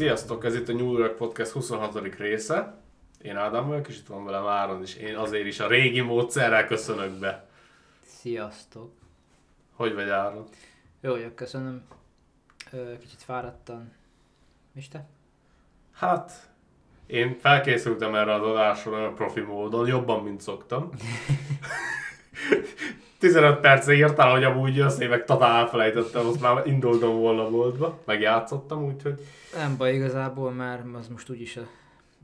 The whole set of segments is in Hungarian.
Sziasztok, ez itt a New York Podcast 26. része. Én Ádám vagyok, és itt van velem Áron is. Én azért is a régi módszerrel köszönök be. Sziasztok! Hogy vagy Áron? Jó vagyok, köszönöm. Kicsit fáradtan. És te? Hát, én felkészültem erre az adásra nagyon profi módon, jobban, mint szoktam. 15 percig írtál, hogy amúgy én meg totál elfelejtettem, azt már indultam volna boltba, megjátszottam, úgyhogy Nem baj igazából, mert az most úgyis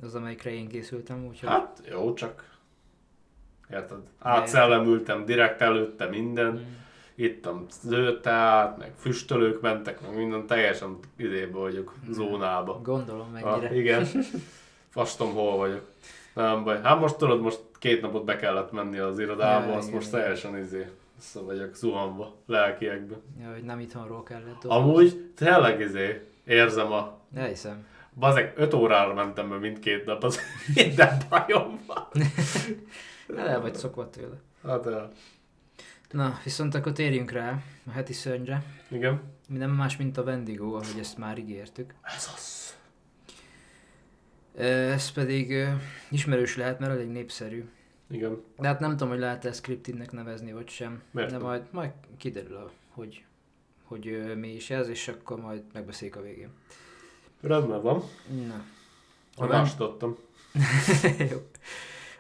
az, amelyikre én készültem, úgyhogy... hát jó, csak érted, átszellemültem, direkt előtte minden, Mm. ittam zöldteát, meg füstölők mentek, meg minden, teljesen idébe vagyok, zónába. Gondolom Ah, mennyire. igen. Fastom, hol vagyok. Nem baj. Hát most tudod, most két napot be kellett menni az irodába, Ja, azt igen, most teljesen izé, össze vagyok zuhanva, lelkiekben. Ja, hogy nem itthonról kellett dolgozni. Amúgy tényleg izé, érzem a... Elhiszem. Bazeg, 5 órára mentem be mindkét nap, az minden bajom van. El vagy szokva tőle. Hát el. Na, viszont akkor térjünk rá a heti szörnyre. Igen. Mi nem más, mint a Wendigo, ahogy ezt már ígértük. Ez az. Ez pedig ismerős lehet, mert elég népszerű. Igen. De hát nem tudom, hogy lehet-e ezt kriptidnek nevezni, vagy sem. Miért De majd, majd kiderül, hogy, hogy mi is ez, és akkor majd megbeszéljük a végén. Rendben van. Na. Wen- másodottam. Jó.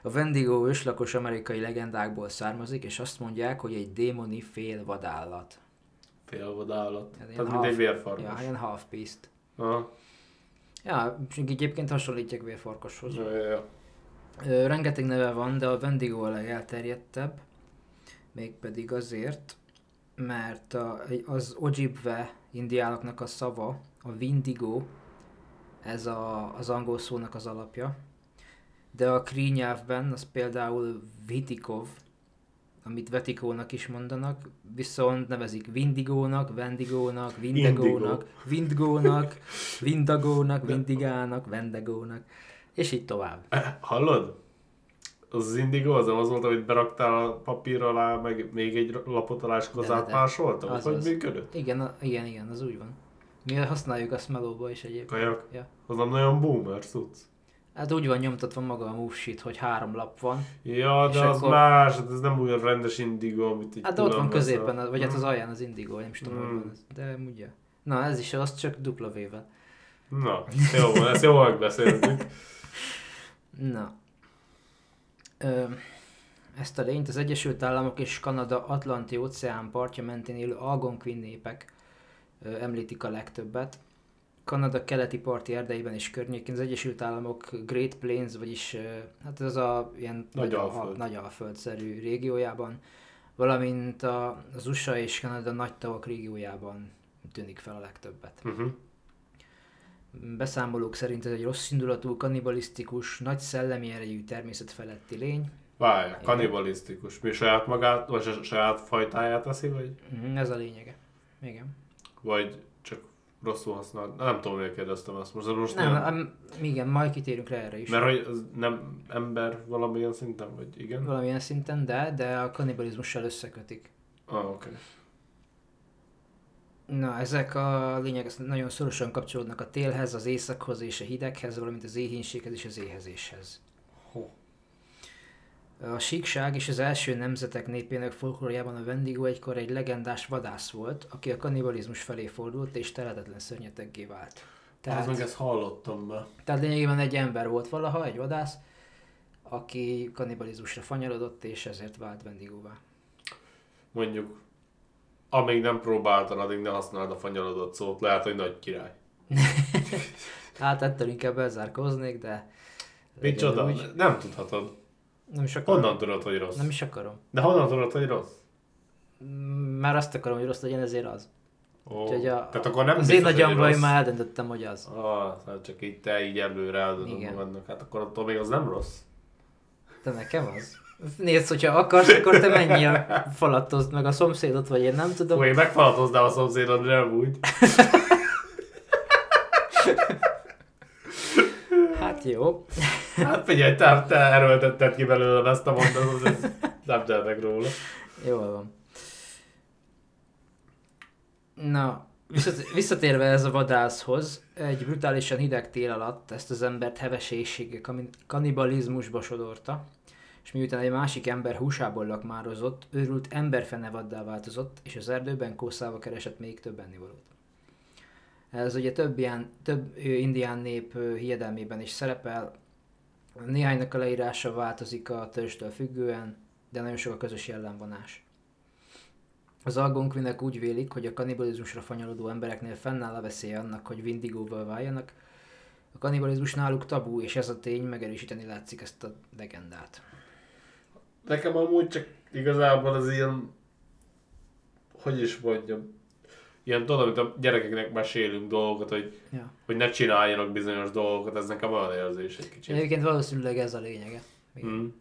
A Wendigo őslakos amerikai legendákból származik, és azt mondják, hogy egy démoni fél vadállat. Félvadállat. Ilyen Tehát mint egy vérfarkas. Ja, ilyen half beast. Aha. Ja, egyébként hasonlítják vérfarkashoz. Ja, ja, ja. Ö, rengeteg neve van, de a Wendigo a legelterjedtebb. Mégpedig azért, mert a, az Ojibwe indiáloknak a szava, a Windigo, ez a, az angol szónak az alapja. De a Cree nyelvben az például Vitikov, amit Vetikónak is mondanak, viszont nevezik Windigónak, Wendigónak, Windegónak, Windgónak, Windagónak, Windigának, Vendegónak, és így tovább. Hallod? Az az indigo az nem az volt, hogy beraktál a papír alá, meg még egy lapot alá, és akkor átmásoltam? Az Hogy működött? Igen, a- igen, igen, az úgy van. Mi használjuk azt melóba is egyébként. Kajak? Ja. Az nem nagyon boomer, cucc. Hát úgy van nyomtatva maga a move sheet, hogy három lap van. Ja, de az akkor- más, ez nem olyan rendes indigo, amit így Hát ott van középen, az- vagy hát az alján az indigo, nem is tudom, Mm. van ez. De ugye. Na ez is az, csak dupla V-vel. Na, jó van, ezt jól megbeszéltük. Na. Ö, ezt a lényt az Egyesült Államok és Kanada Atlanti óceán partja mentén élő Algonquin népek ö, említik a legtöbbet. Kanada keleti parti erdeiben és környékén az Egyesült Államok Great Plains, vagyis hát ez a ilyen Nagy nagy, Alföld. Nagy alföldszerű régiójában, valamint a, az USA és Kanada nagy tavak régiójában tűnik fel a legtöbbet. Uh-huh. Beszámolók szerint ez egy rossz indulatú, kannibalisztikus, nagy szellemi erejű természetfeletti lény. Várj, kannibalisztikus. Mi saját magát, vagy saját fajtáját eszi, vagy, Mhm, Ez a lényege. Igen. vagy rosszul használ? Nem tudom, miért kérdeztem ezt. Most, most Nem, nem, igen, majd kitérünk rá erre is. Mert hogy az nem ember valamilyen szinten, vagy igen? Valamilyen szinten, de, de a kannibalizmussal összekötik. Ah, oké. Okay. Na, ezek a lényegek nagyon szorosan kapcsolódnak a télhez, az éjszakhoz és a hideghez, valamint az éhénységhez és az éhezéshez. A síkság és az első nemzetek népének folklórjában a Wendigo egykor egy legendás vadász volt, aki a kannibalizmus felé fordult és teletetlen szörnyeteggé vált. Tehát... Az meg ezt hallottam be. tehát lényegében egy ember volt valaha, egy vadász, aki kannibalizmusra fanyarodott és ezért vált Wendigóvá. Mondjuk, amíg nem próbáltad, addig ne használd a fanyalodott szót. Lehet, hogy nagy király. Hát ettől inkább elzárkóznék, de... Micsoda? úgy. Nem tudhatod. Nem is akarom. Honnan tudod, hogy rossz? Nem is akarom. De honnan tudod, hogy rossz? Mm, Már azt akarom, hogy rossz legyen, ezért az. Ó, Úgyhogy a, tehát akkor nem az én biztos, hogy agyamban én már eldöntöttem, hogy az. Ah, csak így te így előre eldöntöd magadnak. Hát akkor attól még az nem rossz. De nekem az. Nézd, hogyha akarsz, akkor te menjél, falatozd meg a szomszédot, vagy én nem tudom. Fú, én megfalatoznám a szomszédod, de nem úgy. Hát jó. Hát figyelj, te, te erőltetted ki belőlem ezt a mondatot, ez nem tehetek róla. Jól van. Na, Visszat- Visszatérve ez a vadászhoz, egy brutálisan hideg tél alatt ezt az embert heves éjsége kami- kanibalizmusba sodorta, és miután egy másik ember húsából lakmározott, őrült emberfenevaddá változott, és az erdőben kószálva keresett még több ennivalót. Ez ugye több, ilyen, több indián nép hiedelmében is szerepel, néhánynak a leírása változik a törzstől függően, de nagyon sok a közös jellemvonás. Az algonkvinek úgy vélik, hogy a kannibalizmusra fanyalodó embereknél fennáll a veszély annak, hogy vindigóval váljanak. A kannibalizmus náluk tabú, és ez a tény megerősíteni látszik ezt a legendát. Nekem amúgy csak igazából az ilyen, hogy is mondjam, ilyen tudod, amit a gyerekeknek mesélünk dolgokat, hogy, Ja. hogy ne csináljanak bizonyos dolgokat, ez nekem olyan érzés egy kicsit. Egyébként valószínűleg ez a lényege. Hmm.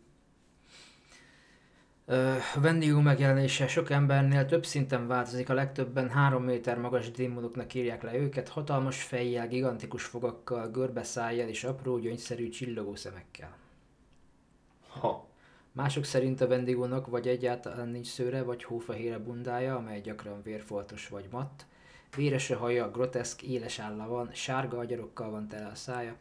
Ö, A vendégú megjelenése sok embernél több szinten változik, a legtöbben három méter magas démonoknak írják le őket, hatalmas fejjel, gigantikus fogakkal, görbe szájjal és apró, gyöngyszerű csillogó szemekkel. Ha. Mások szerint a vendégónak vagy egyáltalán nincs szőre, vagy hófehér a bundája, amely gyakran vérfoltos vagy matt. Véres a haja, groteszk, éles álla van, sárga agyarokkal van tele a szája.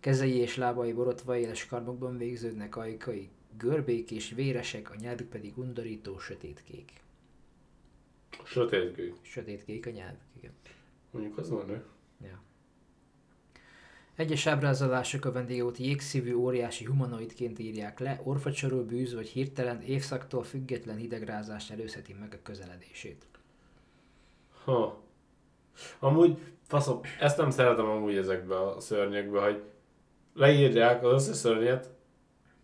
Kezei és lábai borotva éles karmokban végződnek ajkai, görbék és véresek, a nyelvük pedig undorító, sötétkék. Sötétkék. Sötétkék a nyelvük, igen. Mondjuk az van, ne? Ja. Egyes ábrázolások a vendégót jégszívű óriási humanoidként írják le, orfacsoró bűz vagy hirtelen évszaktól független hidegrázás előzheti meg a közeledését. Ha. Amúgy, faszom, ezt nem szeretem amúgy ezekbe a szörnyekbe, hogy leírják az összes szörnyet,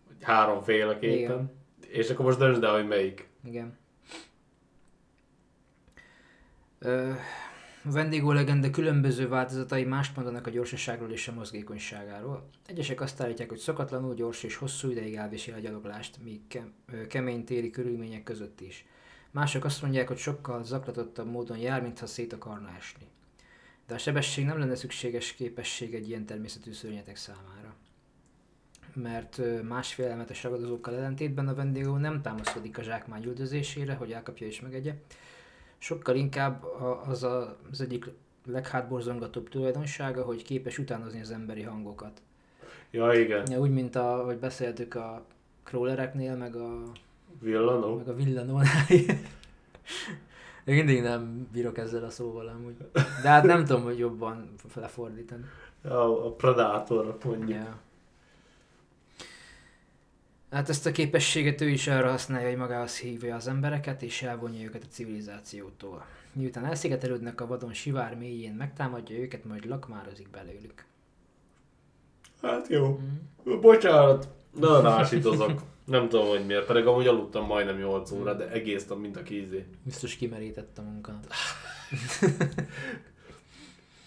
hogy háromféleképpen, és akkor most döntsd el, hogy melyik. Igen. Ö, a vendégó legenda különböző változatai mást mondanak a gyorsaságról és a mozgékonyságáról. Egyesek azt állítják, hogy szokatlanul gyors és hosszú ideig elvisel a gyaloglást, míg kemény téli körülmények között is. Mások azt mondják, hogy sokkal zaklatottabb módon jár, mintha szét akarna esni. De a sebesség nem lenne szükséges képesség egy ilyen természetű szörnyetek számára. Mert ö, más félelmetes ragadozókkal ellentétben a vendégó nem támaszkodik a zsákmány üldözésére, hogy elkapja és megegye. Sokkal inkább a- az a, az egyik leghátborzongatóbb tulajdonsága, hogy képes utánozni az emberi hangokat. Ja, igen. Ja, úgy, mint a, hogy beszéltük a crawlereknél, meg a, Villanó. meg a villanónál. Én mindig nem bírok ezzel a szóval amúgy. De hát nem tudom, hogy jobban lefordítani. Ja, a Predator mondjuk. Ja. Hát ezt a képességet ő is arra használja, hogy magához hívja az embereket, és elvonja őket a civilizációtól. Miután elszigetelődnek a vadon sivár mélyén, megtámadja őket, majd lakmározik belőlük. Hát jó. Mm. Bocsánat, nagyon ásítozok. Nem tudom, hogy miért, pedig amúgy aludtam majdnem 8 óra, de egész nap, mint a kízé. Biztos kimerített a munkát.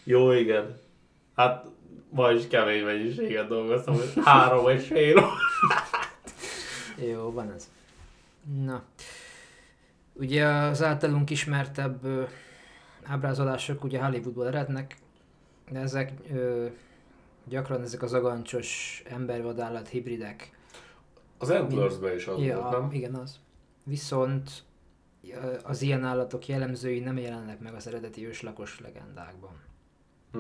Jó, igen. Hát ma is kemény mennyiséget dolgoztam, hogy három és fél óra. Jó, van ez. Na. Ugye az általunk ismertebb ö, ábrázolások ugye Hollywoodból erednek, de ezek ö, gyakran ezek az agancsos embervadállat hibridek. Az Antlersben is az volt, Ja, nem? igen az. Viszont az ilyen állatok jellemzői nem jelennek meg az eredeti őslakos legendákban. Hm.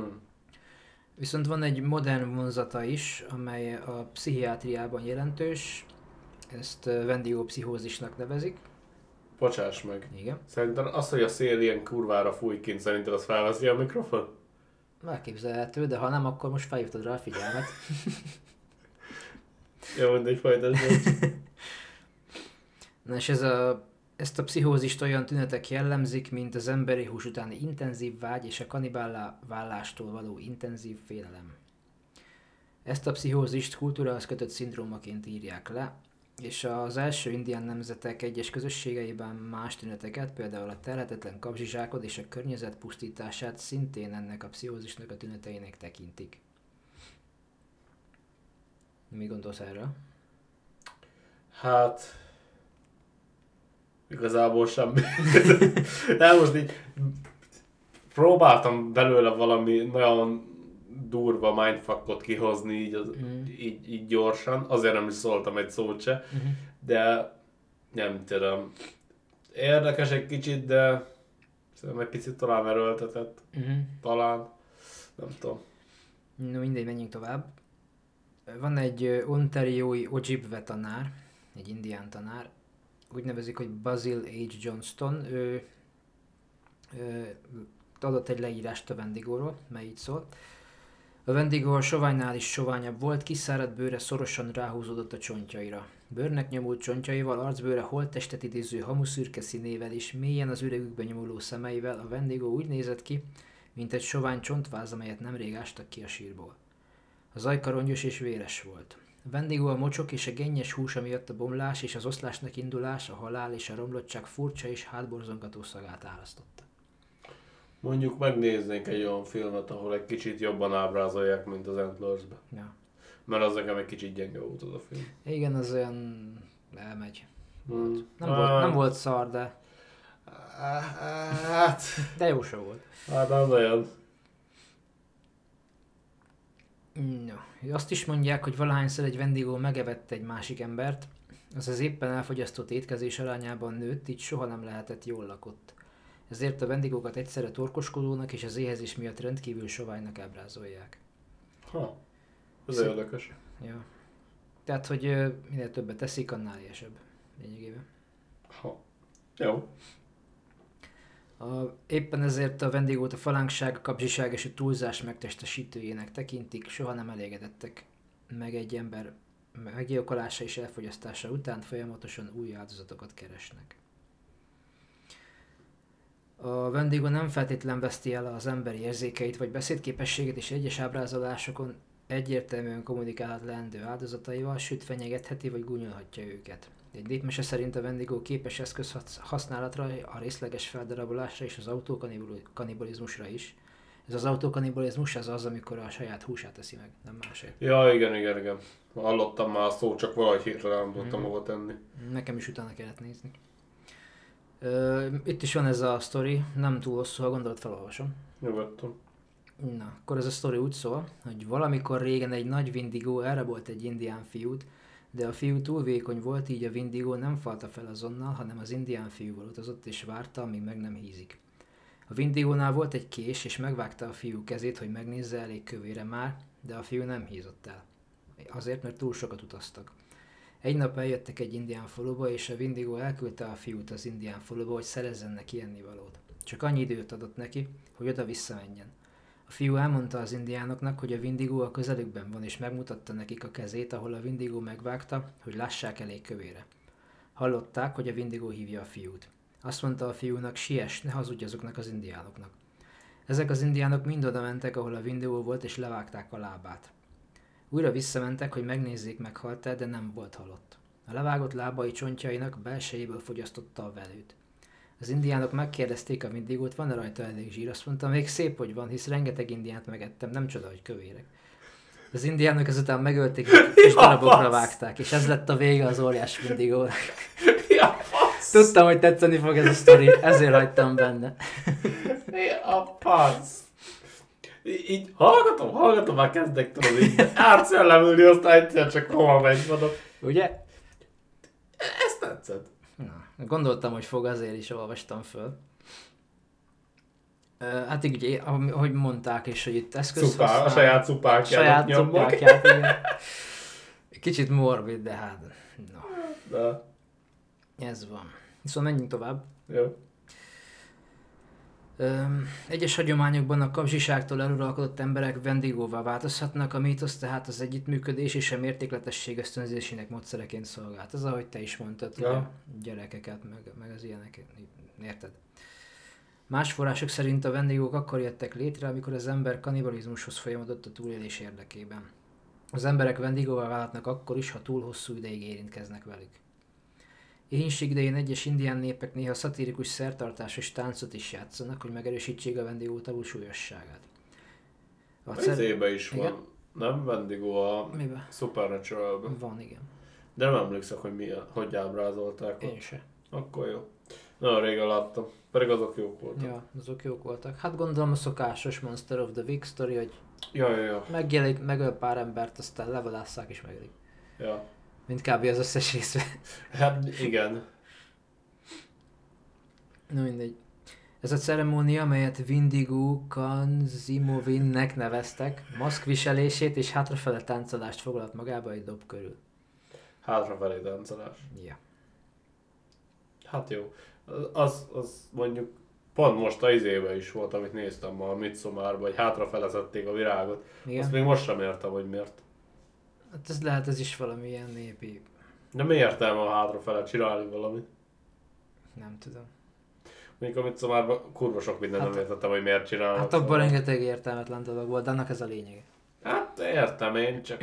Viszont van egy modern vonzata is, amely a pszichiátriában jelentős, ezt ö, vendiópszichózisnak nevezik. Bocsáss meg. Igen. Szerintem az, hogy a szél ilyen kurvára fúj kint, szerinted az felveszi a mikrofon? Elképzelhető, de ha nem, akkor most felhívtad rá a figyelmet. Jó, mindegy, folytasd. Na és ez a, ezt a pszichózist olyan tünetek jellemzik, mint az emberi hús utáni intenzív vágy és a kanibálá vállástól való intenzív félelem. Ezt a pszichózist kultúrához kötött szindrómaként írják le, és az első indián nemzetek egyes közösségeiben más tüneteket, például a telhetetlen kapzsizsákod és a környezet pusztítását szintén ennek a pszichózisnak a tüneteinek tekintik. Mi gondolsz erről? Hát... Igazából semmi. Nem, most így próbáltam belőle valami nagyon durva mindfuckot kihozni így, az, Mm. így, így gyorsan, azért nem is szóltam egy szót se, de nem tudom. Érdekes egy kicsit, de Szerintem egy picit talán erőltetett. Uh-huh. Talán. Nem tudom. No mindegy, menjünk tovább. Van egy ontariói Ojibwe tanár, egy indián tanár, úgy nevezik, hogy Basil H. Johnston. Ő, ő adott egy leírást a Vendigóról, mely így szól. A Vendigó a soványnál is soványabb volt, kiszáradt bőre szorosan ráhúzódott a csontjaira. Bőrnek nyomult csontjaival, arcbőre holttestet idéző hamuszürke színével és mélyen az üregükbe nyomuló szemeivel a Vendigó úgy nézett ki, mint egy sovány csontváz, amelyet nemrég ástak ki a sírból. Az ajka rongyos és véres volt. A Vendigó a mocsok és a gennyes húsa miatt a bomlás és az oszlásnak indulás, a halál és a romlottság furcsa és hátborzongató szagát árasztotta. Mondjuk megnéznénk egy olyan filmet, ahol egy kicsit jobban ábrázolják, mint az Antlersbe. Ja. Mert az nekem egy kicsit gyenge volt az a film. Igen, az olyan elmegy. Hmm. Nem, volt, nem volt szar, de, Hát, de jó show volt. hát az olyan. No. Azt is mondják, hogy valahányszor egy vendigó megevette egy másik embert, az az éppen elfogyasztott étkezés arányában nőtt, így soha nem lehetett jól lakott. Ezért a vendigókat egyszerre torkoskodónak és az éhezés miatt rendkívül soványnak ábrázolják. Ha, ez Szép. érdekes. Ja. Tehát, hogy minél többet teszik, annál éhesebb. Lényegében. Ha. Jó. A, éppen ezért a vendégót a falánkság, a kapzsiság és a túlzás megtestesítőjének tekintik, soha nem elégedettek meg egy ember meggyilkolása és elfogyasztása után folyamatosan új áldozatokat keresnek. A vendégó nem feltétlen veszti el az emberi érzékeit vagy beszédképességét és egyes ábrázolásokon egyértelműen kommunikálhat leendő áldozataival, sőt fenyegetheti vagy gúnyolhatja őket. Egy népmese szerint a vendigó képes eszköz hasz- használatra, a részleges feldarabolásra és az autókanibalizmusra is. Ez az autókanibalizmus az az, amikor a saját húsát teszi meg, nem másért. Ja, igen, igen, igen. Hallottam már a szó, csak valahogy hirtelen nem tudtam hova tenni. Nekem is utána kellett nézni. Itt is van ez a sztori, nem túl hosszú, ha gondolod felolvasom. Nyugodtan. Na, akkor ez a sztori úgy szól, hogy valamikor régen egy nagy vindigó elrabolt egy indián fiút, de a fiú túl vékony volt, így a vindigó nem falta fel azonnal, hanem az indián fiúval utazott és várta, amíg meg nem hízik. A vindigónál volt egy kés, és megvágta a fiú kezét, hogy megnézze elég kövére már, de a fiú nem hízott el. Azért, mert túl sokat utaztak. Egy nap eljöttek egy indián faluba, és a vindigó elküldte a fiút az indián faluba, hogy szerezzen neki ennivalót. Csak annyi időt adott neki, hogy oda visszamenjen. A fiú elmondta az indiánoknak, hogy a vindigó a közelükben van, és megmutatta nekik a kezét, ahol a vindigó megvágta, hogy lássák elég kövére. Hallották, hogy a vindigó hívja a fiút. Azt mondta a fiúnak, siess, ne hazudj azoknak az indiánoknak. Ezek az indiánok mind oda mentek, ahol a vindigó volt, és levágták a lábát. Újra visszamentek, hogy megnézzék, meghalt-e, de nem volt halott. A levágott lábai csontjainak belsejéből fogyasztotta a velőt. Az indiánok megkérdezték a vindigót, van-e rajta elég zsír, azt mondta, még szép, hogy van, hisz rengeteg indiánt megettem, nem csoda, hogy kövérek. Az indiánok ezután megölték és darabokra vágták, és ez lett a vége az óriás fasz! Tudtam, hogy tetszeni fog ez a sztori, ezért hagytam benne. Mi a fasz? Így hallgatom, hallgatom, már kezdek tudod így átszellemülni, aztán egyszer csak hova megy, mondom. Ugye? Ez tetszett. Na, gondoltam, hogy fog, azért is olvastam föl. Hát így, ugye, ahogy mondták is, hogy itt eszköz Szupá, a saját szupákját saját szupákját, igen. Kicsit morbid, de hát, no, De, ez van. Szóval menjünk tovább. jó. Egyes hagyományokban a kapzsiságtól eluralkodott emberek vendigóvá változhatnak, a mítosz tehát az együttműködés és a mértékletesség ösztönzésének módszereként szolgált. Ez ahogy te is mondtad, Ja. ja. gyerekeket, meg, meg az ilyeneket, érted? Más források szerint a vendégok akkor jöttek létre, amikor az ember kanibalizmushoz folyamodott a túlélés érdekében. Az emberek vendégóvá válhatnak akkor is, ha túl hosszú ideig érintkeznek velük. Éhínség idején egyes indián népek néha szatirikus szertartásos táncot is játszanak, hogy megerősítsék a vendégó tabu súlyosságát. A Az ébe is Igen. van. Nem Wendigo a Miben? supernatural Van, igen. De nem emlékszek, hogy mi, hogy ábrázolták ott. Én se. Akkor jó. Nagyon régen láttam. Pedig azok jók voltak. Ja, azok jók voltak. Hát gondolom a szokásos Monster of the Week story, hogy Ja, ja, ja. megjelenik, megöl pár embert, aztán levadásszák és megölik. ja. Mint kb. az összes részben. Hát igen. Na mindegy. Ez a ceremónia, amelyet Vindigo Kanzimovinnek neveztek, maszkviselését és hátrafele táncolást foglalt magába egy dob körül. Hátrafelé táncolás. Ja. Hát jó. Az, az mondjuk pont most a izébe is volt, amit néztem ma a Midsommarban, hogy hátrafele szedték a virágot. Igen. Azt még most sem értem, hogy miért. Hát ez lehet, ez is valamilyen népi, De mi értelme a hátrafele csinálni valamit? nem tudom. Mondjuk a Midsommarban kurva sok mindent Hát- nem értettem, hogy miért csinálnak. Hát abban szóval. rengeteg értelmetlen dolog volt, de annak ez a lényeg. Hát értem én, csak...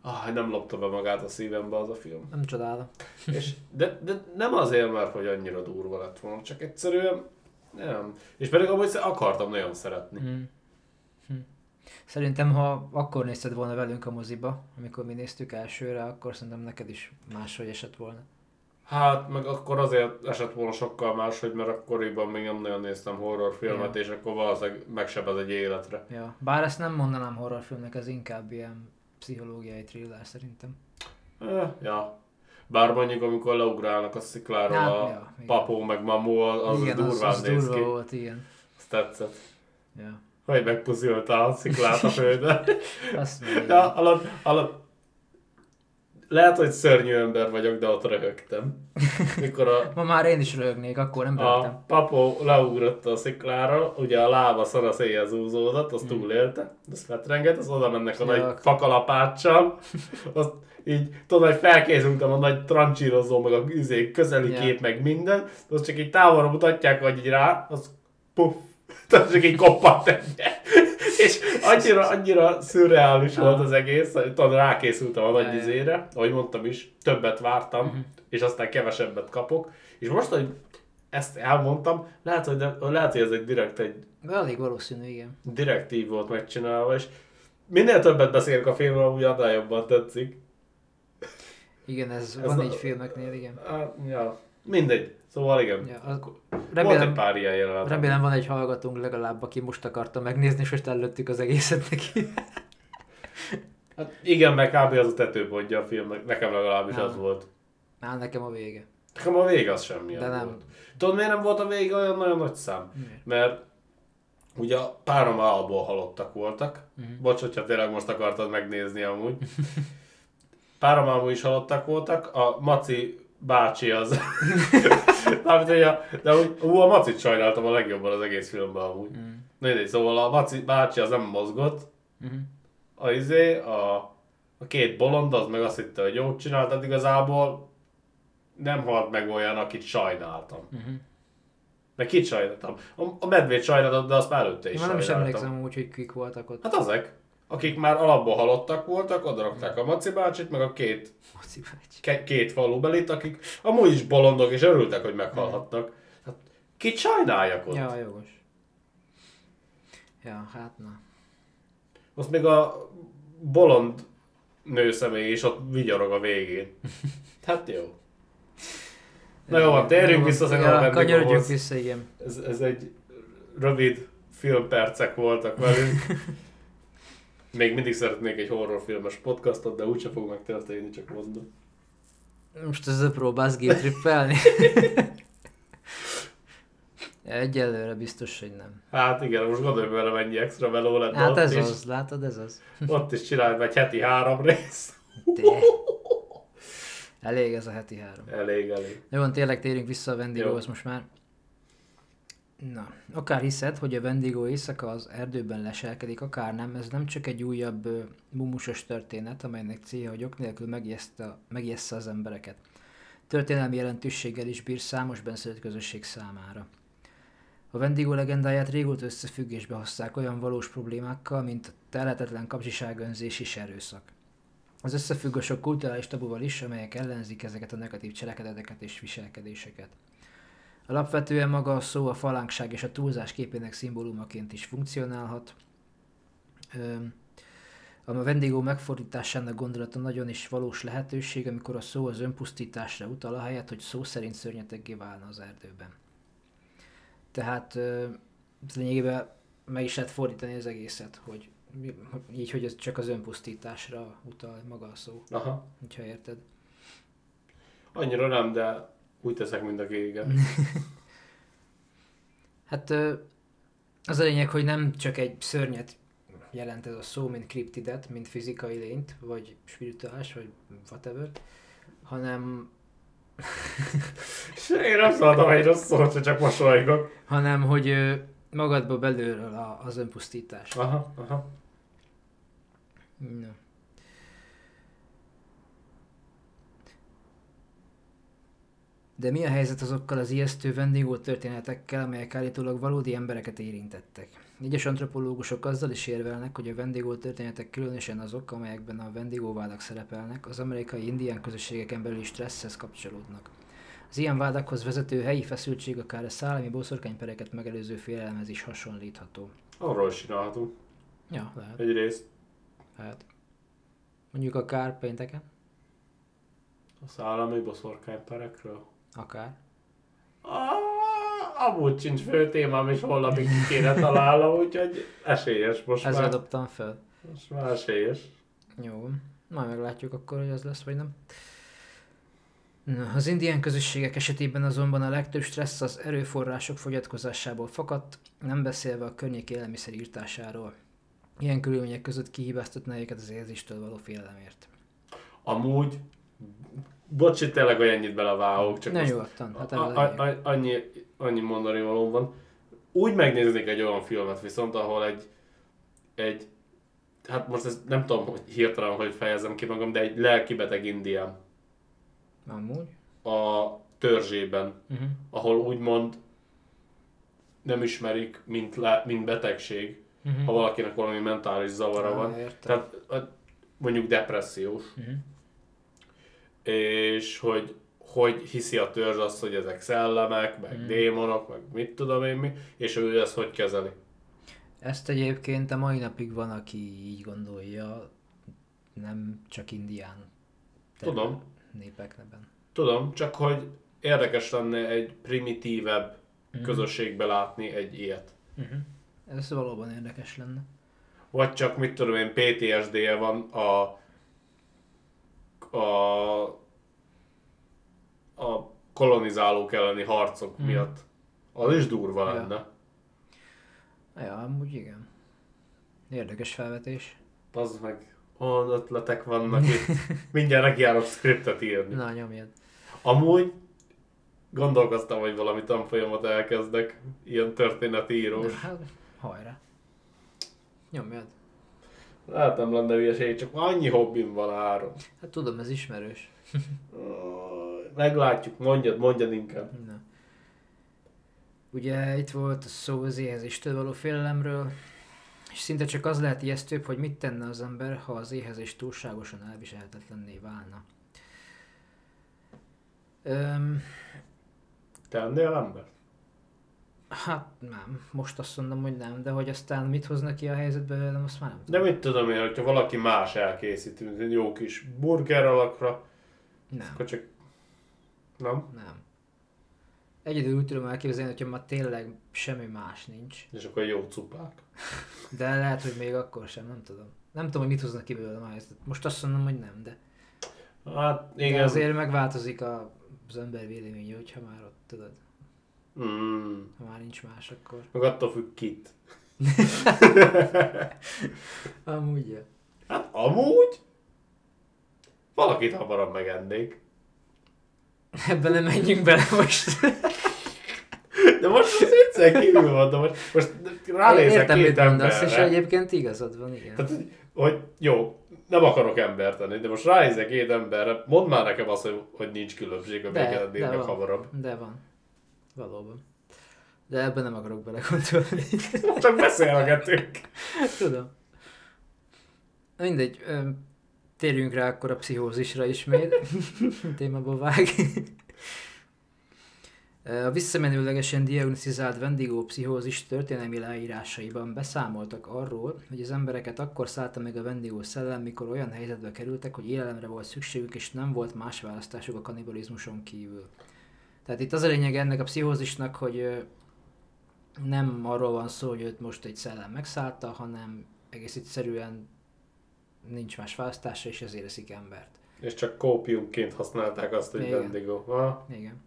Ah, nem lopta be magát a szívembe az a film. Nem csodálom. És, de, de nem azért, mert hogy annyira durva lett volna, csak egyszerűen nem. És pedig amúgy akartam nagyon szeretni. Hm. Szerintem, ha akkor nézted volna velünk a moziba, amikor mi néztük elsőre, akkor szerintem neked is máshogy esett volna. Hát, meg akkor azért esett volna sokkal máshogy, mert akkoriban még nem nagyon néztem horrorfilmet, Ja. és akkor valószínűleg megsebez egy életre. Ja. Bár ezt nem mondanám horrorfilmnek, ez inkább ilyen pszichológiai thriller szerintem. Eh, ja. Bár mondjuk, amikor leugrálnak a szikláról Hát, a ja, papó meg mamó, az, igen, az az, durván az néz durva ki. volt, igen. Azt tetszett. Ja. Hogy megpuszilta a sziklát a földre. Azt Ja, alatt, alatt, lehet, hogy szörnyű ember vagyok, de ott röhögtem. Mikor a, Ma már én is röhögnék, akkor nem a röhögtem. papó leugrott a sziklára, ugye a lába szar a széjjel zúzódott, Hmm. az túlélte, az fetrenget, az oda mennek a Ja. nagy fakalapáccsal, azt így, tudod, hogy felkészültem a nagy trancsírozó, meg a izé, közeli Ja. kép, meg minden, az csak így távolra mutatják, hogy így rá, az puff, tehát csak így koppant egyet. És annyira, annyira szürreális volt az egész, hogy tudod, rákészültem a nagy izére, ahogy mondtam is, többet vártam, Mhm. és aztán kevesebbet kapok. És most, hogy ezt elmondtam, lehet, hogy, de, lehet, hogy ez egy direkt egy De elég valószínű, igen. direktív volt megcsinálva, és minél többet beszélek a filmről, úgy annál jobban tetszik. Igen, ez, Ez van a- így filmeknél, igen. Hát, ja, mindegy. Szóval igen. Ja, az, Volt egy remélem, pár ilyen jelenet. remélem van egy hallgatónk legalább, aki most akarta megnézni, és most előttük az egészet neki. Hát igen, meg kb. az a tetőpontja a filmnek. Nekem legalábbis Nem. az volt. Már nekem a vége. Nekem a vége az semmi De nem. volt. Tudod, miért nem volt a vége olyan nagyon nagy szám? Miért? Mert ugye párom alból halottak voltak. Mhm. Bocs, hogyha tényleg most akartad megnézni amúgy. Párom alból is halottak voltak. A Maci bácsi az... Mármint, hogy a, de úgy, ú, a Macit sajnáltam a legjobban az egész filmben amúgy. Mm. Na mindegy, szóval a Maci bácsi az nem mozgott. Mhm. A izé, a, a két bolond, az meg azt hitte, hogy jót csinált, tehát igazából nem halt meg olyan, akit sajnáltam. Mhm. Meg kit sajnáltam? A, a medvét sajnáltam, de azt már előtte is Én már nem is emlékszem úgy, hogy kik voltak ott. Hát azek, akik már alapból halottak voltak, oda rakták a Maci bácsit, meg a két, bácsi. ke, két falubelit, akik amúgy is bolondok, és örültek, hogy meghalhatnak. Hát, kit sajnáljak ott? Ja, jogos. Ja, hát na. Azt még a bolond nőszemély is ott vigyorog a végén. Hát jó. Na jó, van, térjünk vissza szerintem a ja, kanyarodjunk vissza, igen. Ez, ez egy rövid filmpercek voltak velünk. Még mindig szeretnék egy horrorfilmes podcastot, de úgyse fog megtörténni, csak mondom. Most ezzel próbálsz géptrippelni? Egyelőre biztos, hogy nem. Hát igen, most gondolj bele, mennyi extra meló lett Hát ez is. az, látod, ez az. Ott is csinálj egy heti három rész. De. Elég ez a heti három. Elég, elég. Jó, van, tényleg térjünk vissza a Wendigóhoz most már. Na, akár hiszed, hogy a Wendigo éjszaka az erdőben leselkedik, akár nem, ez nem csak egy újabb mumusos történet, amelynek célja, hogy ok nélkül megijessze az embereket. Történelmi jelentőséggel is bír számos benszülött közösség számára. A Wendigo legendáját régóta összefüggésbe hozták olyan valós problémákkal, mint a telhetetlen kapcsiságönzés és erőszak. Az összefügg a sok kulturális tabuval is, amelyek ellenzik ezeket a negatív cselekedeteket és viselkedéseket. Alapvetően maga a szó a falánkság és a túlzás képének szimbólumaként is funkcionálhat. A Wendigo megfordításának gondolata nagyon is valós lehetőség, amikor a szó az önpusztításra utal, ahelyett, hogy szó szerint szörnyeteggé válna az erdőben. Tehát lényegében meg is lehet fordítani az egészet, hogy- így, hogy ez csak az önpusztításra utal maga a szó, Aha. hogyha érted. Annyira nem, de úgy teszek, mint a kégen. Hát az a lényeg, hogy nem csak egy szörnyet jelent ez a szó, mint kriptidet, mint fizikai lényt, vagy spirituális, vagy whatever, hanem, Én nem szóltam egy rossz szót, hogy csak mosolygok. hanem hogy magadba belülről az önpusztítás. Aha, aha. No. De mi a helyzet azokkal az ijesztő vendégó történetekkel, amelyek állítólag valódi embereket érintettek? Egyes antropológusok azzal is érvelnek, hogy a vendégó történetek különösen azok, amelyekben a vendégóvádak szerepelnek, az amerikai indián közösségeken belüli stresszhez kapcsolódnak. Az ilyen vádakhoz vezető helyi feszültség akár a szállami boszorkánypereket megelőző félelemhez is hasonlítható. Arról is csinálhatunk. Ja, lehet. Egyrészt lehet. Mondjuk akár pénteken, a szállami boszorkányperekről. Akár. Ah, amúgy sincs fő témám, és holnapig ki kéne találnom, úgyhogy esélyes most Ezzel már. dobtam fel. Most már esélyes. Jó, majd meglátjuk akkor, hogy az lesz vagy nem. Na, az indián közösségek esetében azonban a legtöbb stressz az erőforrások fogyatkozásából fakadt, nem beszélve a környék élelmiszer írtásáról. Ilyen körülmények között kihibáztatná őket az érzéstől való félelemért. Amúgy, bocsi, tényleg olyannyit belevágok, csak Ne nyugodtan, hát ez a, a a, annyi, annyi mondani valóm van. Úgy megnéznék egy olyan filmet viszont, ahol egy, egy hát most ezt nem tudom, hogy hirtelen, hogy fejezem ki magam, de egy lelkibeteg indián Amúgy. a törzsében, Uh-huh. ahol úgymond nem ismerik, mint, le, mint betegség, Uh-huh. ha valakinek valami mentális zavara van. Értem. Tehát a- mondjuk depressziós. Uh-huh. És hogy hogy hiszi a törzs azt, hogy ezek szellemek, meg Mm. démonok, meg mit tudom én mi, és ő ezt hogy kezeli. Ezt egyébként a mai napig van, aki így gondolja, nem csak indián Tudom. népekben. Tudom, csak hogy érdekes lenne egy primitívebb Mhm. közösségbe látni egy ilyet. Uh-huh. Ez valóban érdekes lenne. Vagy csak, mit tudom én, PTSD-je van a, a, a kolonizálók elleni harcok Mm. miatt. Az is durva Ja. lenne. Ja, amúgy igen. Érdekes felvetés. Az meg olyan ötletek vannak itt. Mindjárt nekiállok scriptet írni. Na, nyomjad. Amúgy gondolkoztam, hogy valami tanfolyamat elkezdek, ilyen történeti írós. Na, hát, hajrá. Nyomjad. Hát nem lenne hülyeség, csak annyi hobbim van három. Hát tudom, ez ismerős. Meglátjuk, mondjad, mondjad inkább. Na. Ugye itt volt a szó az éhezéstől való félelemről, és szinte csak az lehet ijesztőbb, hogy mit tenne az ember, ha az éhezés túlságosan elviselhetetlenné válna. Öm, Tennél ember? Hát nem, most azt mondom, hogy nem, de hogy aztán mit hoznak ki a helyzetbe velem, azt már nem De tudom. mit tudom én, hogyha valaki más elkészítünk, egy jó kis burger alakra, Nem, akkor csak... Nem? nem. Egyedül úgy tudom elképzelni, hogyha ma tényleg semmi más nincs. És akkor jó cupák. De lehet, hogy még akkor sem, nem tudom. Nem tudom, hogy mit hoznak ki belőlem a helyzet. Most azt mondom, hogy nem, de, Hát de igen. azért megváltozik a, az ember véleménye, hogyha már ott tudod, Mm. ha már nincs más, akkor... Meg attól függ kit. Amúgy, ja. Hát amúgy? Valakit hamarabb megennék. Ebben nem menjünk bele most. De most az viccen kívül mondom, hogy most ránézek Értem, két mit mondasz, és emberre. egyébként igazad van, igen. Tehát, hogy- hogy jó, nem akarok embert tenni, de most ránézek két emberre, mondd már nekem azt, hogy, hogy nincs különbség, a De, de van. hamarabb. De van. Valóban. De ebben nem akarok belegondolni. Csak beszélgetünk. Tudom. Mindegy, térjünk rá akkor a pszichózisra ismét. Témába vág. A visszamenőlegesen diagnosztizált Vendigo pszichózis történelmi leírásaiban beszámoltak arról, hogy az embereket akkor szállta meg a Vendigo szellem, mikor olyan helyzetbe kerültek, hogy élelemre volt szükségük, és nem volt más választásuk a kanibalizmuson kívül. Tehát itt az a lényeg ennek a pszichózisnak, hogy nem arról van szó, hogy őt most egy szellem megszállta, hanem egész egyszerűen nincs más választása, és ezért eszik embert. És csak kópiumként használták azt, hogy Igen. Bendigo. Ha? Igen.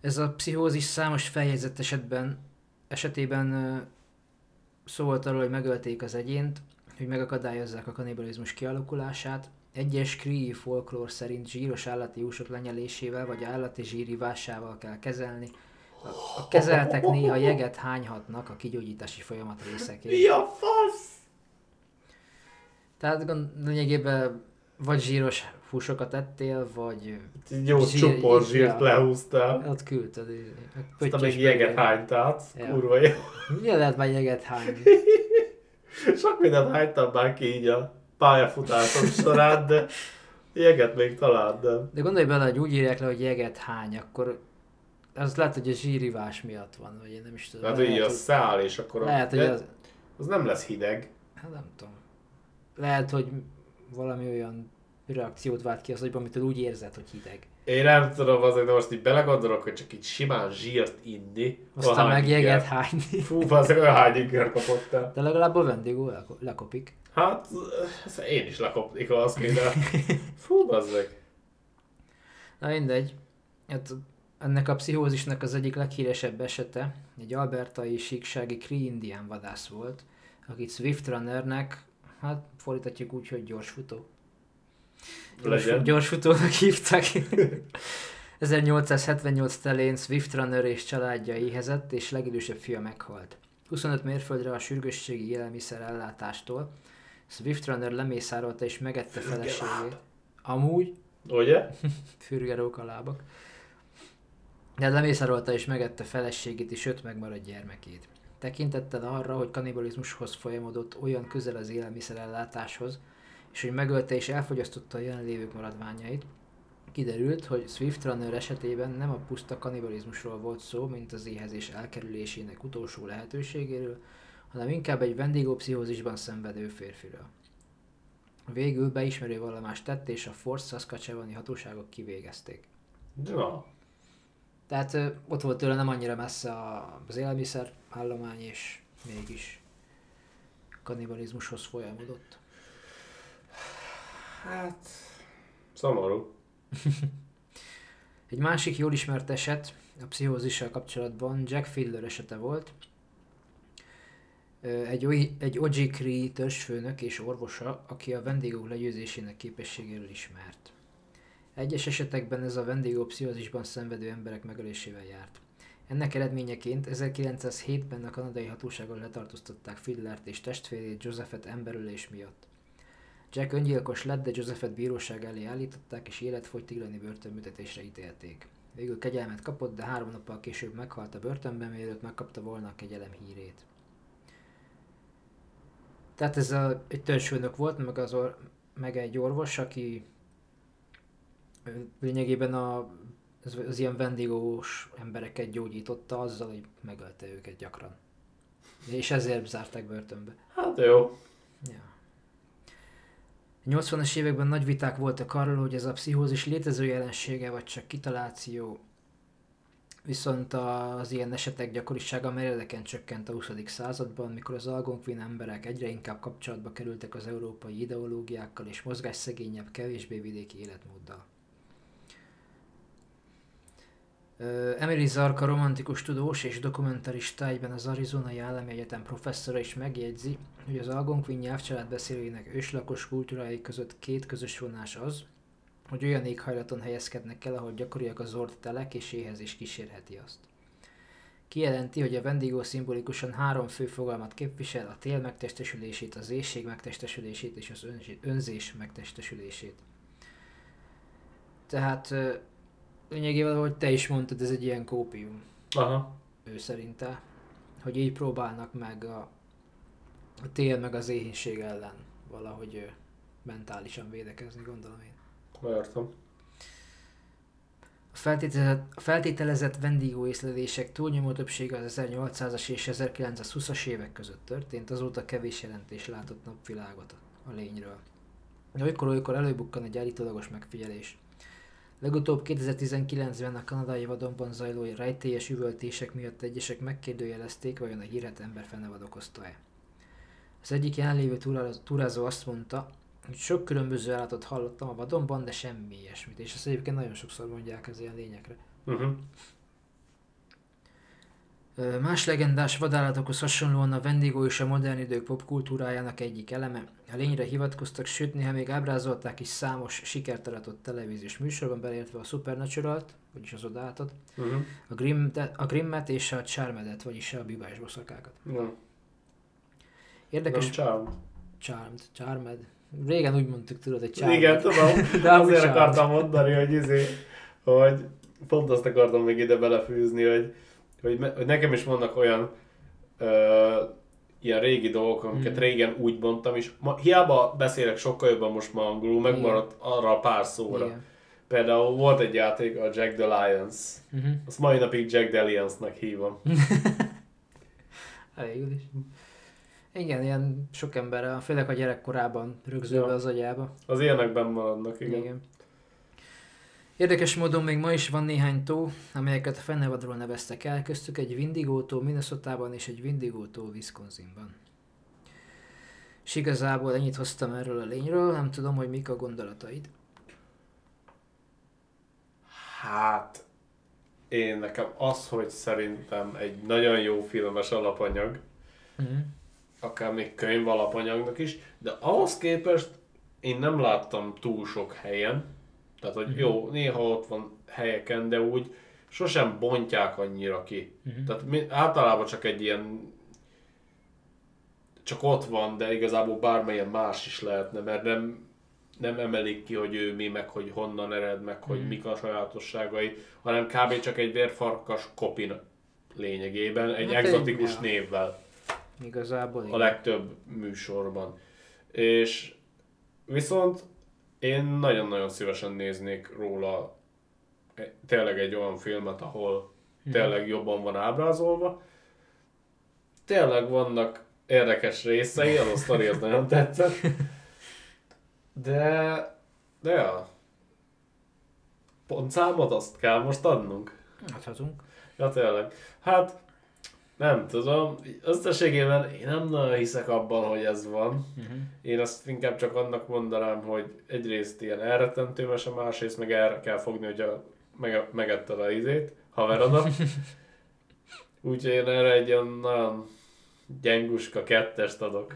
Ez a pszichózis számos feljegyzett esetben, esetében ö, szó volt arról, hogy megölték az egyént, hogy megakadályozzák a kanibalizmus kialakulását. Egyes kríi folklór szerint zsíros állati húsok lenyelésével vagy állati zsírivásával kell kezelni. A, a kezeltek néha jeget hányhatnak a kigyógyítási folyamat részeként. Mi a fasz? Tehát gond, lényegében vagy zsíros húsokat ettél, vagy Jó Zsír- csupor zsírt ja. lehúztál. ott küldted. Aztán még jeget hánytál. Ja. Kurva jó. Milyen lehet már jeget hányni? Sok mindent hánytam már ki így a pályafutásom során, de jeget még találtam. De gondolj bele, hogy úgy írják le, hogy jeget hány, akkor az lehet, hogy a zsírivás miatt van, vagy én nem is tudom. Hát lehet, a szál, és akkor a... lehet, hogy de az, az nem lesz hideg. hát nem tudom. Lehet, hogy valami olyan reakciót vált ki az agyban, amitől úgy érzed, hogy hideg. Én nem tudom azért, de most így belegondolok, hogy csak így simán zsírt inni. Aztán meg jeget hányni. Fú, azért olyan hány kapott el. De legalább a vendégó leko- lekopik. Hát, én is lekopnék, azt kéne. Fú, bazzeg. Na mindegy. Hát ennek a pszichózisnak az egyik leghíresebb esete egy albertai síksági Cree indián vadász volt, akit Swift Runnernek, hát fordíthatjuk úgy, hogy gyorsfutó. Gyors, gyorsfutónak hívták. 1878 telén Swift Runner és családja éhezett, és legidősebb fia meghalt. 25 mérföldre a sürgősségi élelmiszer ellátástól Swift Runner lemészárolta és megette feleségét. Amúgy Ugye? fürgerók a lábak. De lemészárolta és megette feleségét és öt megmaradt gyermekét. Tekintettel arra, hogy kanibalizmushoz folyamodott olyan közel az élelmiszerellátáshoz, és hogy megölte és elfogyasztotta a jelenlévők maradványait, kiderült, hogy Swift Runner esetében nem a puszta kanibalizmusról volt szó, mint az éhezés elkerülésének utolsó lehetőségéről, hanem inkább egy vendégópszichózisban szenvedő férfiről. Végül beismerő vallomást tett, és a Fort Saskatchewani hatóságok kivégezték. Na, Tehát ö, ott volt tőle nem annyira messze a- az élelmiszer állomány, és mégis kannibalizmushoz folyamodott. hát... Szomorú. Egy másik jól ismert eset a pszichózissal kapcsolatban Jack Filler esete volt. Egy, egy Ojikri törzsfőnök és orvosa, aki a vendégok legyőzésének képességéről ismert. Egyes esetekben ez a vendégok pszichózisban szenvedő emberek megölésével járt. Ennek eredményeként 1907-ben a kanadai hatóságok letartóztatták Fillert és testvérét Josephet emberölés miatt. Jack öngyilkos lett, de Josephet bíróság elé állították és életfogytiglani börtönbüntetésre ítélték. Végül kegyelmet kapott, de három nappal később meghalt a börtönben, mielőtt megkapta volna a kegyelem hírét. Tehát ez a, egy törzsfőnök volt, meg, az or, meg egy orvos, aki lényegében a, az, az ilyen vendégós embereket gyógyította azzal, hogy megölte őket gyakran. És ezért zárták börtönbe. Hát jó. Ja. A 80-as években nagy viták voltak arról, hogy ez a pszichózis létező jelensége, vagy csak kitaláció. Viszont az ilyen esetek gyakorisága meredeken csökkent a 20. században, mikor az algonquin emberek egyre inkább kapcsolatba kerültek az európai ideológiákkal és mozgásszegényebb, kevésbé vidéki életmóddal. Emily Zarka romantikus tudós és dokumentarista egyben az Arizonai Állami Egyetem professzora is megjegyzi, hogy az algonquin nyelvcsalád beszélőinek őslakos kultúrái között két közös vonás az, hogy olyan éghajlaton helyezkednek el, ahol gyakoriak a zord telek és éhezés kísérheti azt. Kijelenti, hogy a vendégó szimbolikusan három fő fogalmat képvisel, a tél megtestesülését, az éjség megtestesülését és az önzé- önzés megtestesülését. Tehát lényegében, ahogy te is mondtad, ez egy ilyen kópium Aha. ő szerinte, hogy így próbálnak meg a, a tél meg az éhínség ellen valahogy mentálisan védekezni, gondolom én. Értem. A feltételezett, feltételezett vendégó észlelések túlnyomó többsége az 1800-as és 1920-as évek között történt, azóta kevés jelentés látott napvilágot a lényről. Olykor-olykor előbukkan egy állítólagos megfigyelés. Legutóbb 2019-ben a kanadai vadonban zajló rejtélyes üvöltések miatt egyesek megkérdőjelezték, vajon a hírhet ember fenevad okozta-e. Az egyik jelenlévő túrázó- azt mondta, sok különböző állatot hallottam a vadonban, de semmi ilyesmit. És ezt egyébként nagyon sokszor mondják az ilyen lényekre. Uh-huh. Más legendás vadállatokhoz hasonlóan a Wendigo is a modern idők popkultúrájának egyik eleme. A lényre hivatkoztak, sőt néha még ábrázolták is számos sikert aratott televíziós műsorban, beleértve a Supernatural-t, vagyis az odállatot, Uh-huh. a, Grimm, a Grimmet és a Charmedet, vagyis a bibás bosszakákat. Nem, Érdekes... nem Charm. Charmed, Charmed. Régen úgy mondtuk, tudod, hogy Charmed. Igen, tudom. De Azért Charmed. akartam mondani, hogy izé, hogy pont azt akartam még ide belefűzni, hogy, hogy, hogy nekem is vannak olyan ö, ilyen régi dolgok, amiket Mm. régen úgy mondtam, és ma, hiába beszélek sokkal jobban most ma angolul, megmaradt arra a pár szóra. Igen. Például volt egy játék, a Jack the Lions. Uh-huh. Azt mai napig Jack the Lions-nak hívom. Elég is. Igen, ilyen sok emberre, főleg a gyerekkorában rögzülve Ja. az agyába. Az ilyenekben maradnak, igen. Igen. Érdekes módon még ma is van néhány tó, amelyeket a fennevadról neveztek el, köztük egy Windigo tó Minnesotában és egy Windigo tó Wisconsinban. És igazából ennyit hoztam erről a lényről, nem tudom, hogy mik a gondolataid. Hát, én nekem az, hogy szerintem egy nagyon jó filmes alapanyag, Uh-huh. Akár még könyv alapanyagnak is, de ahhoz képest én nem láttam túl sok helyen, tehát hogy jó, néha ott van helyeken, de úgy sosem bontják annyira ki. Uh-huh. Tehát általában csak egy ilyen csak ott van, de igazából bármilyen más is lehetne, mert nem, nem emelik ki, hogy ő mi, meg hogy honnan ered, meg hogy Mhm. mik a sajátosságai, hanem kb. csak egy vérfarkas kopin lényegében, egy Hát egy- egzotikus ja. névvel Igazából a igen. legtöbb műsorban. És viszont én nagyon-nagyon szívesen néznék róla tényleg egy olyan filmet, ahol Mhm. tényleg jobban van ábrázolva. Tényleg vannak érdekes részei, az a sztori az nagyon tetszett. De, de ja. Pontszámot azt kell most adnunk. Adhatunk. Ja, tényleg. Hát, nem tudom. Összességében én nem nagyon hiszek abban, hogy ez van. Uh-huh. Én azt inkább csak annak mondanám, hogy egyrészt ilyen elrettentő mese, másrészt meg erre kell fogni, hogy a, meg, megetted a izét, haverodat. Úgyhogy én erre egy olyan nagyon gyenguska kettest adok.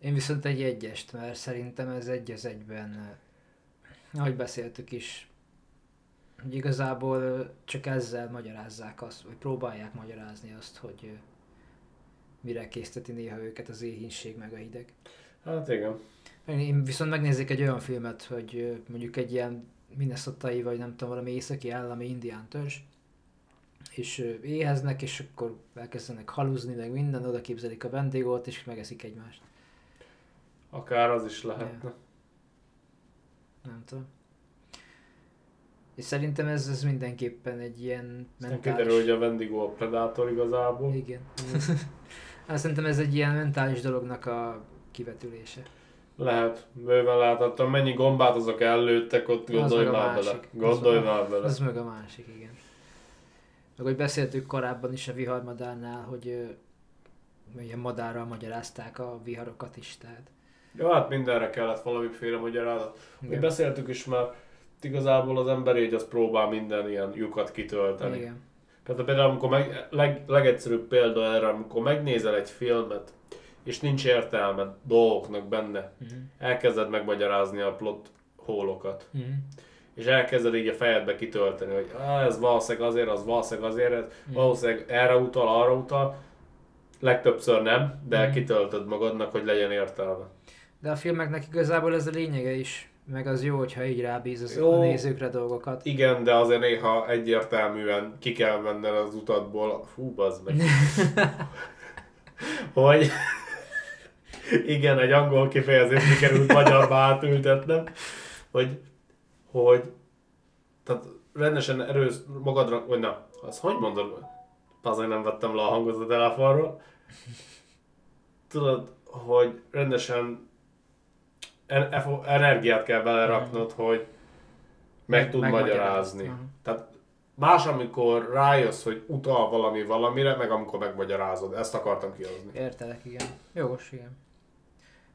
Én viszont egy egyest, mert szerintem ez egy az egyben, eh, ahogy beszéltük is, hogy igazából csak ezzel magyarázzák azt, vagy próbálják magyarázni azt, hogy mire készteti néha őket az éhínség meg a hideg. Hát igen. Én viszont megnézzék egy olyan filmet, hogy mondjuk egy ilyen minnesotai, vagy nem tudom, valami északi állami indián törzs, és éheznek, és akkor elkezdenek haluzni, meg minden, oda képzelik a vendégót, és megeszik egymást. Akár az is lehetne. Nem tudom. És szerintem ez, ez mindenképpen egy ilyen Aztán kiderül, hogy a Wendigo a Predator igazából. Igen. hát szerintem ez egy ilyen mentális dolognak a kivetülése. Lehet, bőven láthattam. Mennyi gombát azok ellőttek, ott Az gondolj meg a már bele. Gondolj Az- már bele. Az meg a másik, igen. Meg hogy beszéltük korábban is a viharmadárnál, hogy ö, ilyen madárral magyarázták a viharokat is, tehát. Ja, hát mindenre kellett valamiféle magyarázat. Mi beszéltük is már, igazából az ember így az próbál minden ilyen lyukat kitölteni. Igen. Tehát például amikor meg, leg, legegyszerűbb példa erre, amikor megnézel egy filmet, és nincs értelme dolgoknak benne, Mhm. elkezded megmagyarázni a plot hólokat. Mhm. És elkezded így a fejedbe kitölteni, hogy ah, ez valószínűleg azért, az valószínűleg azért, ez Mhm. valószínűleg erre utal, arra utal. Legtöbbször nem, de Mhm. kitöltöd magadnak, hogy legyen értelme. De a filmeknek igazából ez a lényege is, meg az jó, hogyha így rábíz az Jó. a nézőkre dolgokat. Igen, de azért néha egyértelműen ki kell menned az utatból. Fú, bazd meg. hogy igen, egy angol kifejezést sikerült magyarba átültetnem, hogy, hogy tehát rendesen erős magadra, vagy na, az hogy mondod? Azért nem vettem le a hangot a telefonról. Tudod, hogy rendesen energiát kell beleraknod, hogy meg tud magyarázni. Tehát más, amikor rájössz, hogy utal valami valamire, meg amikor megmagyarázod. Ezt akartam kihozni. Értelek, igen. Jogos, igen.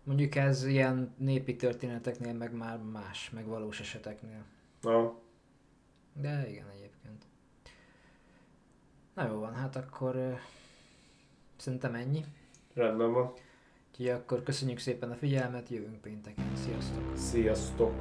Mondjuk ez ilyen népi történeteknél, meg már más, meg valós eseteknél. Na, De igen, egyébként. Na jó van, hát akkor ö, szerintem ennyi. Rendben van. Úgyhogy akkor köszönjük szépen a figyelmet, jövünk pénteken. Sziasztok! Sziasztok!